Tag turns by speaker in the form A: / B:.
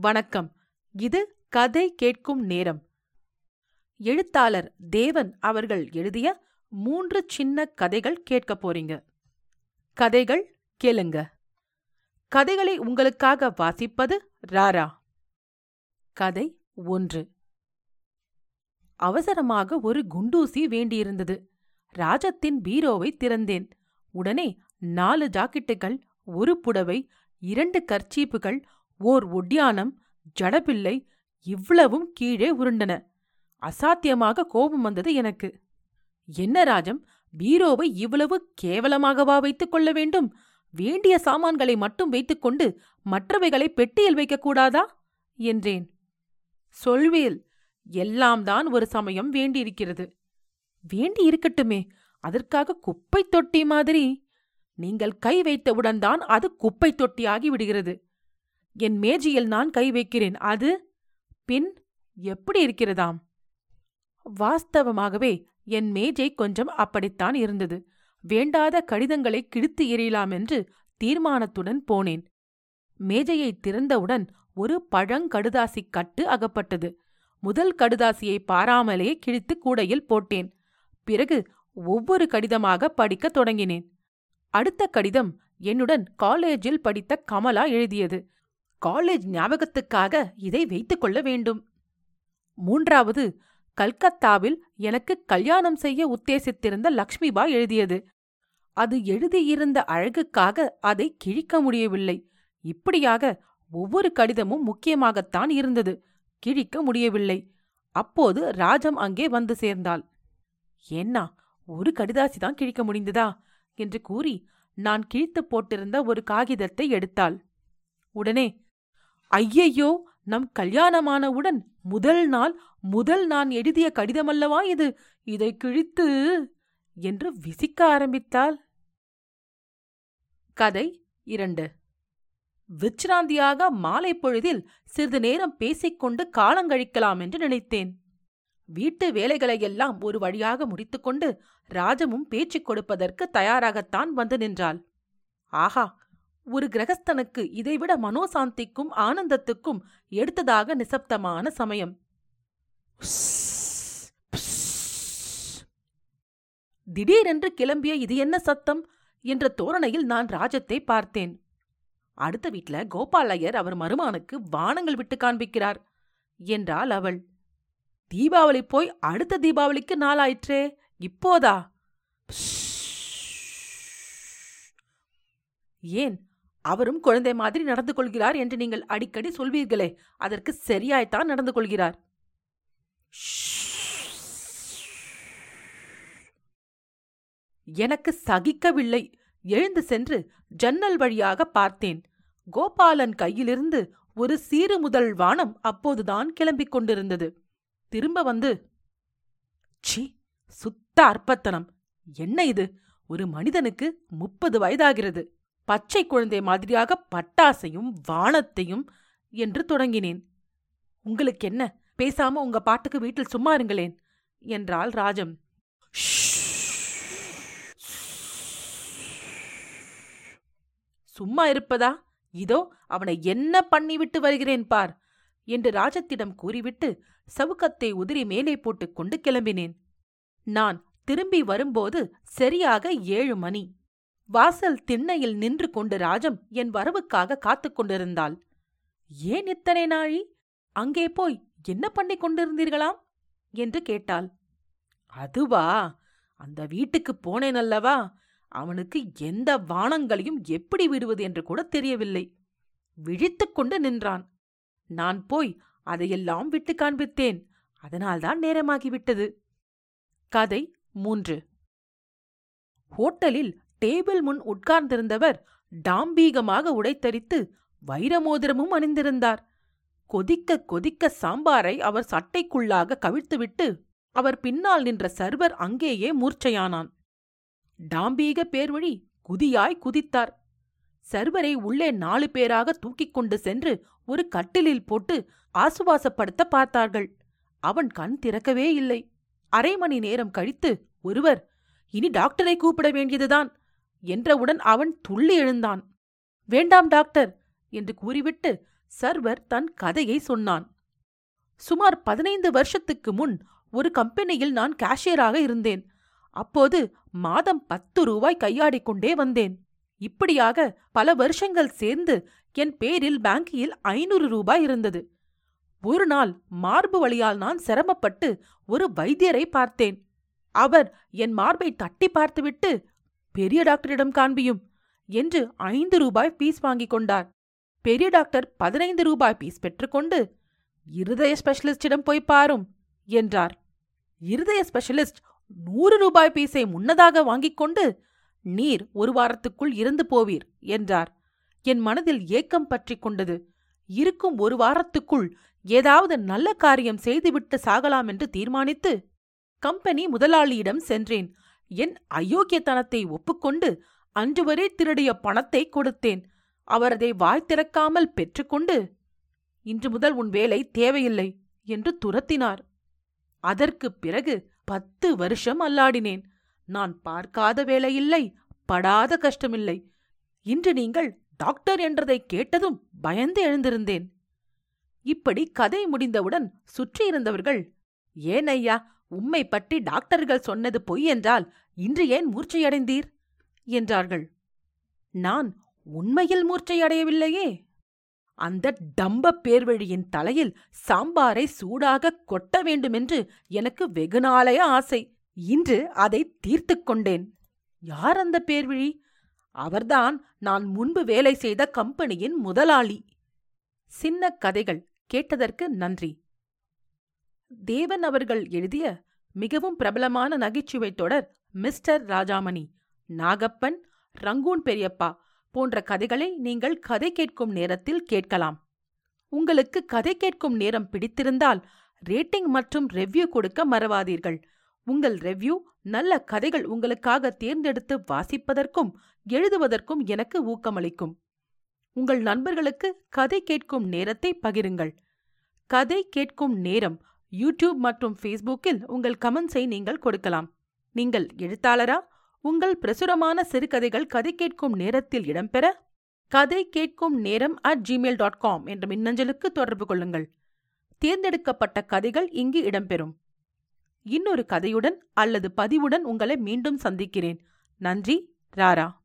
A: வணக்கம். இது கதை கேட்கும் நேரம். எழுத்தாளர் தேவன் அவர்கள் எழுதிய மூன்று சின்ன கதைகள் கேட்கப் போறீங்க. கதைகள் கேளுங்க. கதைகளை உங்களுக்காக வாசிப்பது ராரா. கதை ஒன்று. அவசரமாக ஒரு குண்டூசி வேண்டியிருந்தது. ராஜத்தின் பீரோவை திறந்தேன். உடனே நாலு ஜாக்கெட்டுகள் ஒரு புடவை இரண்டு கர்ச்சீப்புகள் ஓர் ஒட்டியானம் ஜடபிள்ளை இவ்வளவும் கீழே உருண்டன. அசாத்தியமாக கோபம் வந்தது எனக்கு. என்ன ராஜம் பீரோவை இவ்வளவு கேவலமாகவா வைத்துக் கொள்ள வேண்டும்? வேண்டிய சாமான்களை மட்டும் வைத்துக்கொண்டு மற்றவைகளை பெட்டியில் வைக்கக்கூடாதா என்றேன். சொல்வேல் எல்லாம் தான் ஒரு சமயம் வேண்டியிருக்கிறது. வேண்டி இருக்கட்டுமே அதற்காக குப்பை தொட்டி மாதிரி. நீங்கள் கை வைத்தவுடன் தான் அது குப்பை தொட்டியாகி விடுகிறது. என் மேஜையில் நான் கை வைக்கிறேன். அது பின் எப்படி இருக்கிறதாம்? வாஸ்தவமாகவே என் மேஜை கொஞ்சம் அப்படித்தான் இருந்தது. வேண்டாத கடிதங்களை கிழித்து எறியலாம் என்று தீர்மானத்துடன் போனேன். மேஜையை திறந்தவுடன் ஒரு பழங்கடுதாசி கட்டு அகப்பட்டது. முதல் கடுதாசியை பாராமலே கிழித்து கூடையில் போட்டேன். பிறகு ஒவ்வொரு கடிதமாக படிக்கத் தொடங்கினேன். அடுத்த கடிதம் என்னுடன் காலேஜில் படித்த கமலா எழுதியது. காலேஜ் ஞாபகத்துக்காக இதை வைத்துக் கொள்ள வேண்டும். மூன்றாவது கல்கத்தாவில் எனக்கு கல்யாணம் செய்ய உத்தேசித்திருந்த லக்ஷ்மிபா எழுதியது. அது எழுதியிருந்த அழகுக்காக அதை கிழிக்க முடியவில்லை. இப்படியாக ஒவ்வொரு கடிதமும் முக்கியமாகத்தான் இருந்தது. கிழிக்க முடியவில்லை. அப்போது ராஜம் அங்கே வந்து சேர்ந்தாள். என்ன ஒரு கடிதாசிதான் கிழிக்க முடிந்ததா? என்று கூறி நான் கிழித்து போட்டிருந்த ஒரு காகிதத்தை எடுத்தாள். உடனே ஐயையோ நம் கல்யாணமானவுடன் முதல் நாள் முதல் நான் எழுதிய கடிதமல்லவா இது? இதை கிழித்து என்று விசிக்க ஆரம்பித்தாள். கதை இரண்டு. விச்ராந்தியாக மாலை பொழுதில் சிறிது நேரம் பேசிக்கொண்டு காலங்கழிக்கலாம் என்று நினைத்தேன். வீட்டு வேலைகளையெல்லாம் ஒரு வழியாக முடித்துக்கொண்டு ராஜமும் பேச்சுக் கொடுப்பதற்கு தயாராகத்தான் வந்து நின்றாள். ஆஹா ஒரு கிரகஸ்தனுக்கு இதைவிட மனோசாந்திக்கும் ஆனந்தத்துக்கும் எடுத்ததாக நிசப்தமான சமயம். திடீரென்று கிளம்பிய இது என்ன சத்தம்? என்ற தோரணையில் நான் ராஜத்தை பார்த்தேன். அடுத்த வீட்ல கோபாலையர் அவர் மருமானுக்கு வானங்கள் விட்டு காண்பிக்கிறார் என்றாள் அவள். தீபாவளி போய் அடுத்த தீபாவளிக்கு நாளாயிற்றே இப்போதா? ஏன்? அவரும் குழந்தை மாதிரி நடந்து கொள்கிறார் என்று நீங்கள் அடிக்கடி சொல்வீர்களே அதற்கு சரியாய்த்தான் நடந்து கொள்கிறார். எனக்கு சகிக்கவில்லை. எழுந்து சென்று ஜன்னல் வழியாக பார்த்தேன். கோபாலன் கையிலிருந்து ஒரு சீறு முதல் வானம் அப்போதுதான் கிளம்பிக் கொண்டிருந்தது. திரும்ப வந்து சி சுத்த அற்பத்தனம். என்ன இது? ஒரு மனிதனுக்கு முப்பது வயதாகிறது. பச்சை குழந்தை மாதிரியாக பட்டாசையும் வானத்தையும் என்று தொடங்கினேன். உங்களுக்கு என்ன பேசாம உங்க பாட்டுக்கு வீட்டில் சும்மா இருங்களேன் என்றாள் ராஜம். சும்மா இருப்பதா? இதோ அவனை என்ன பண்ணிவிட்டு வருகிறேன் பார் என்று ராஜத்திடம் கூறிவிட்டு சவுக்கத்தை உதிரி மேலே போட்டுக் கொண்டு கிளம்பினேன். நான் திரும்பி வரும்போது சரியாக ஏழு மணி. வாசல் திண்ணையில் நின்று கொண்டு ராஜம் என் வரவுக்காக காத்துக் கொண்டிருந்தாள். ஏன் இத்தனை நாழி? அங்கே போய் என்ன பண்ணிக் கொண்டிருந்தீர்களாம்? என்று கேட்டாள். அதுவா அந்த வீட்டுக்கு போனேன் அல்லவா? அவனுக்கு எந்த வானங்களையும் எப்படி விடுவது என்று கூட தெரியவில்லை. விழித்துக் கொண்டு நின்றான். நான் போய் அதையெல்லாம் விட்டு காண்பித்தேன். அதனால்தான் நேரமாகிவிட்டது. கதை மூன்று. ஹோட்டலில் டேபிள் முன் உட்கார்ந்திருந்தவர் டாம்பீகமாக உடைத்தரித்து வைரமோதிரமும் அணிந்திருந்தார். கொதிக்க கொதிக்க சாம்பாரை அவர் சட்டைக்குள்ளாக கவிழ்த்துவிட்டு அவர் பின்னால் நின்ற சர்வர் அங்கேயே மூர்ச்சையானான். டாம்பீக பேர்வழி குதியாய் குதித்தார். சர்வரை உள்ளே நாலு பேராக தூக்கிக் கொண்டு சென்று ஒரு கட்டிலில் போட்டு ஆசுவாசப்படுத்த பார்த்தார்கள். அவன் கண் திறக்கவே இல்லை. அரை மணி நேரம் கழித்து ஒருவர் இனி டாக்டரை கூப்பிட வேண்டியதுதான். என்றவுடன் அவன் துள்ளி எழுந்தான். வேண்டாம் டாக்டர் என்று கூறிவிட்டு சர்வர் தன் கதையை சொன்னான். சுமார் பதினைந்து வருஷத்துக்கு முன் ஒரு கம்பெனியில் நான் கேஷியராக இருந்தேன். அப்போது மாதம் பத்து ரூபாய் கையாடிக் கொண்டே வந்தேன். இப்படியாக பல வருஷங்கள் சேர்ந்து என் பேரில் பேங்கில் ஐநூறு ரூபாய் இருந்தது. ஒரு நாள் மார்பு வழியால் நான் சிரமப்பட்டு ஒரு வைத்தியரை பார்த்தேன். அவர் என் மார்பை தட்டி பார்த்துவிட்டு பெரிய டாக்டரிடம் காண்பியும் என்று ஐந்து ரூபாய் பீஸ் வாங்கிக் கொண்டார். பெரிய டாக்டர் பதினைந்து ரூபாய் பீஸ் பெற்றுக்கொண்டு இருதய ஸ்பெஷலிஸ்டிடம் போய் பாரும் என்றார். இருதய ஸ்பெஷலிஸ்ட் நூறு ரூபாய் பீஸை முன்னதாக வாங்கிக் கொண்டு நீர் ஒரு வாரத்துக்குள் இறந்து போவீர் என்றார். என் மனதில் ஏக்கம் பற்றிக் கொண்டது இருக்கும் ஒரு வாரத்துக்குள் ஏதாவது நல்ல காரியம் செய்துவிட்டு சாகலாம் என்று தீர்மானித்து கம்பெனி முதலாளியிடம் சென்றேன். என் அயோக்கியத்தனத்தை ஒப்புக்கொண்டு அன்று வரை திருடிய பணத்தை கொடுத்தேன். அவர் அதை வாய் திறக்காமல் பெற்றுக்கொண்டு இன்று முதல் உன் வேலை தேவையில்லை என்று துரத்தினார். அதற்குப் பிறகு பத்து வருஷம் அல்லாடினேன். நான் பார்க்காத வேலையில்லை படாத கஷ்டமில்லை. இன்று நீங்கள் டாக்டர் என்றதை கேட்டதும் பயந்து எழுந்திருந்தேன். இப்படி கதை முடிந்தவுடன் சுற்றியிருந்தவர்கள் ஏன் ஐயா உம்மை பற்றி டாக்டர்கள் சொன்னது பொய் என்றால் இன்று ஏன் மூர்ச்சையடைந்தீர்? என்றார்கள். நான் உண்மையில் மூர்ச்சையடையவில்லையே. அந்த டம்ப பேர்வழியின் தலையில் சாம்பாரை சூடாக கொட்ட வேண்டுமென்று எனக்கு வெகுநாளைய ஆசை. இன்று அதை தீர்த்து கொண்டேன். யார் அந்த பேர்விழி? அவர்தான் நான் முன்பு வேலை செய்த கம்பெனியின் முதலாளி. சின்ன கதைகள் கேட்டதற்கு நன்றி. தேவன் அவர்கள் எழுதிய மிகவும் பிரபலமான நகைச்சுவை தொடர் மிஸ்டர் ராஜாமணி நாகப்பன் ரங்கூன் பெரியப்பா போன்ற கதைகளை நீங்கள் கதை கேட்கும் நேரத்தில் கேட்கலாம். உங்களுக்கு கதை கேட்கும் நேரம் பிடித்திருந்தால் ரேட்டிங் மற்றும் ரெவ்யூ கொடுக்க மறவாதீர்கள். உங்கள் ரெவ்யூ நல்ல கதைகள் உங்களுக்காக தேர்ந்தெடுத்து வாசிப்பதற்கும் எழுதுவதற்கும் எனக்கு ஊக்கமளிக்கும். உங்கள் நண்பர்களுக்கு கதை கேட்கும் நேரத்தை பகிருங்கள். கதை கேட்கும் நேரம் யூடியூப் மற்றும் ஃபேஸ்புக்கில் உங்கள் கமெண்ட்ஸை நீங்கள் கொடுக்கலாம். நீங்கள் எழுத்தாளரா? உங்கள் பிரசுரமான சிறுகதைகள் கதை கேட்கும் நேரத்தில் இடம்பெற கதை கேட்கும் நேரம் அட் ஜிமெயில் டாட் காம் என்ற மின்னஞ்சலுக்கு தொடர்பு கொள்ளுங்கள். தேர்ந்தெடுக்கப்பட்ட கதைகள் இங்கு இடம்பெறும். இன்னொரு கதையுடன் அல்லது பதிவுடன் உங்களை மீண்டும் சந்திக்கிறேன். நன்றி ராரா.